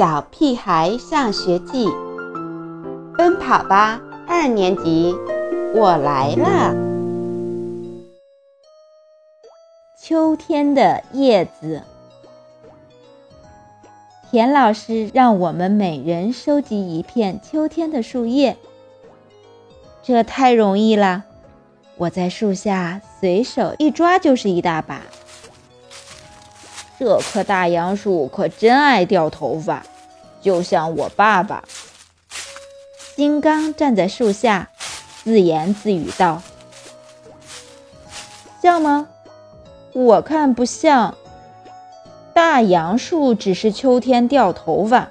小屁孩上学记》，奔跑吧二年级，我来了。秋天的叶子，田老师让我们每人收集一片秋天的树叶，这太容易了。我在树下随手一抓就是一大把。这棵大杨树可真爱掉头发，就像我爸爸。金刚站在树下，自言自语道：“像吗？我看不像。大杨树只是秋天掉头发，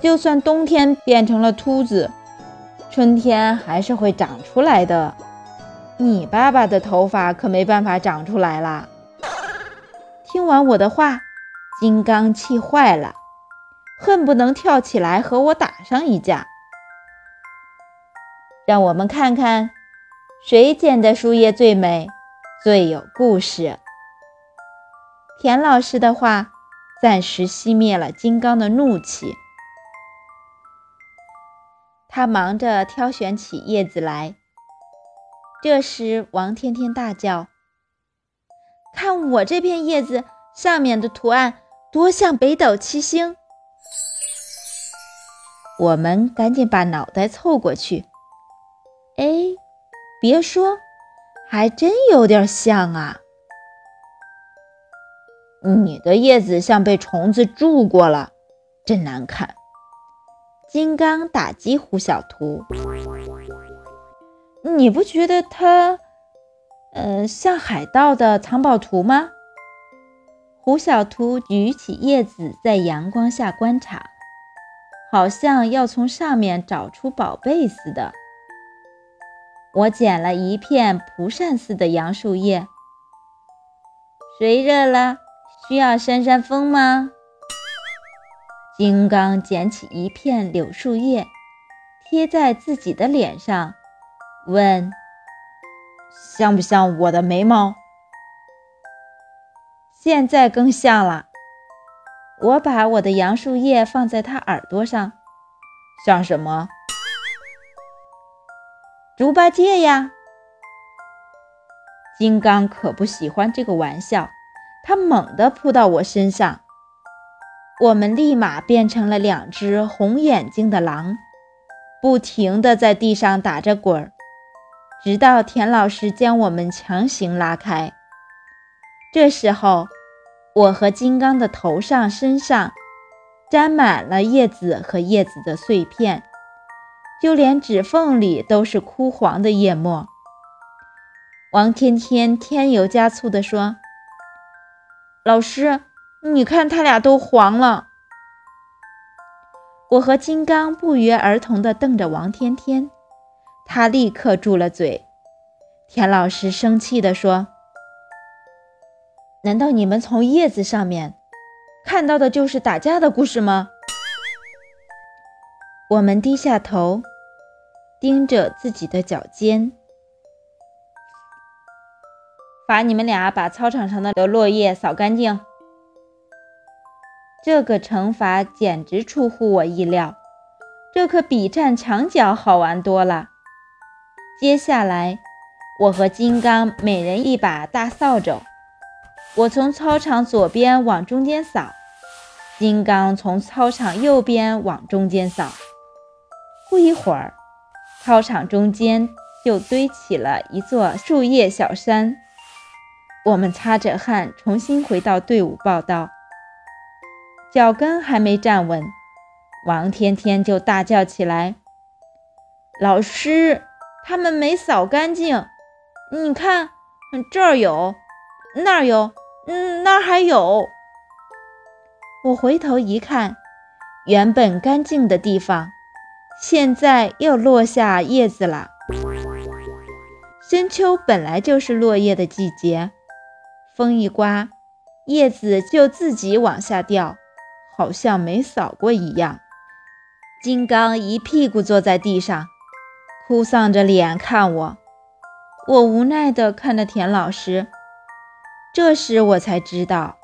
就算冬天变成了秃子，春天还是会长出来的。”你爸爸的头发可没办法长出来啦！听完我的话，金刚气坏了，恨不能跳起来和我打上一架。让我们看看，谁剪的树叶最美，最有故事。田老师的话暂时熄灭了金刚的怒气，他忙着挑选起叶子来。这时，王天天大叫：“看我这片叶子上面的图案，多像北斗七星！”我们赶紧把脑袋凑过去。哎，别说，还真有点像啊！你的叶子像被虫子蛀过了，真难看。金刚打击胡小图。你不觉得它，呃，像海盗的藏宝图吗？胡小图举起叶子，在阳光下观察，好像要从上面找出宝贝似的。我捡了一片蒲扇似的杨树叶。谁热了？需要扇扇风吗？金刚捡起一片柳树叶，贴在自己的脸上。问：像不像我的眉毛？现在更像了。我把我的杨树叶放在他耳朵上，像什么？猪八戒呀！金刚可不喜欢这个玩笑，他猛地扑到我身上，我们立马变成了两只红眼睛的狼，不停地在地上打着滚儿。直到田老师将我们强行拉开，这时候，我和金刚的头上、身上沾满了叶子和叶子的碎片，就连指缝里都是枯黄的叶末。王天天添油加醋地说：“老师，你看他俩都黄了。”我和金刚不约而同地瞪着王天天。他立刻住了嘴。田老师生气地说：“难道你们从叶子上面看到的就是打架的故事吗？”我们低下头，盯着自己的脚尖。罚你们俩把操场上的落叶扫干净。这个惩罚简直出乎我意料，这可比站墙角好玩多了。接下来，我和金刚每人一把大扫帚，我从操场左边往中间扫，金刚从操场右边往中间扫。不一会儿，操场中间就堆起了一座树叶小山。我们擦着汗，重新回到队伍报道。脚跟还没站稳，王天天就大叫起来：“老师！”他们没扫干净，你看，这儿有，那儿有，嗯，那儿还有。我回头一看，原本干净的地方，现在又落下叶子了。深秋本来就是落叶的季节，风一刮，叶子就自己往下掉，好像没扫过一样。金刚一屁股坐在地上。哭丧着脸看我，我无奈地看着田老师。这时我才知道，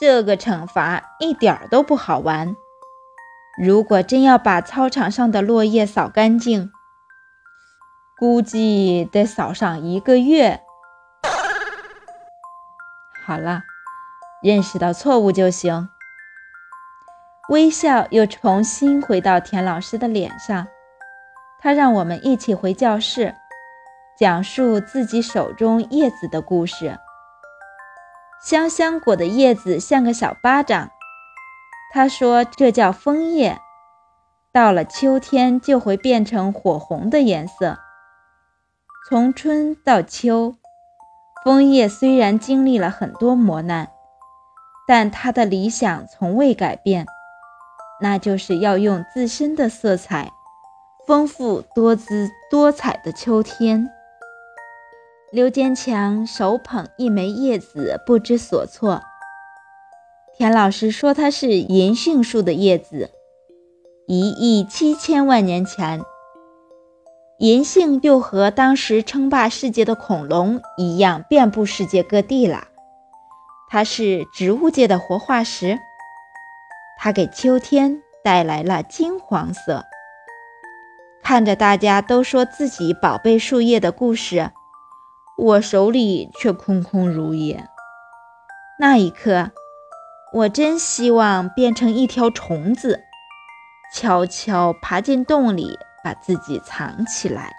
这个惩罚一点都不好玩，如果真要把操场上的落叶扫干净，估计得扫上一个月。好了，认识到错误就行。微笑又重新回到田老师的脸上，他让我们一起回教室，讲述自己手中叶子的故事。香香果的叶子像个小巴掌。他说：“这叫枫叶，到了秋天就会变成火红的颜色。从春到秋，枫叶虽然经历了很多磨难，但它的理想从未改变，那就是要用自身的色彩，丰富多姿多彩的秋天。”刘坚强手捧一枚叶子，不知所措。田老师说：“它是银杏树的叶子。一亿七千万年前，银杏就和当时称霸世界的恐龙一样，遍布世界各地了。它是植物界的活化石，它给秋天带来了金黄色。看着大家都说自己宝贝树叶的故事，我手里却空空如也。那一刻。”我真希望变成一条虫子，悄悄爬进洞里，把自己藏起来。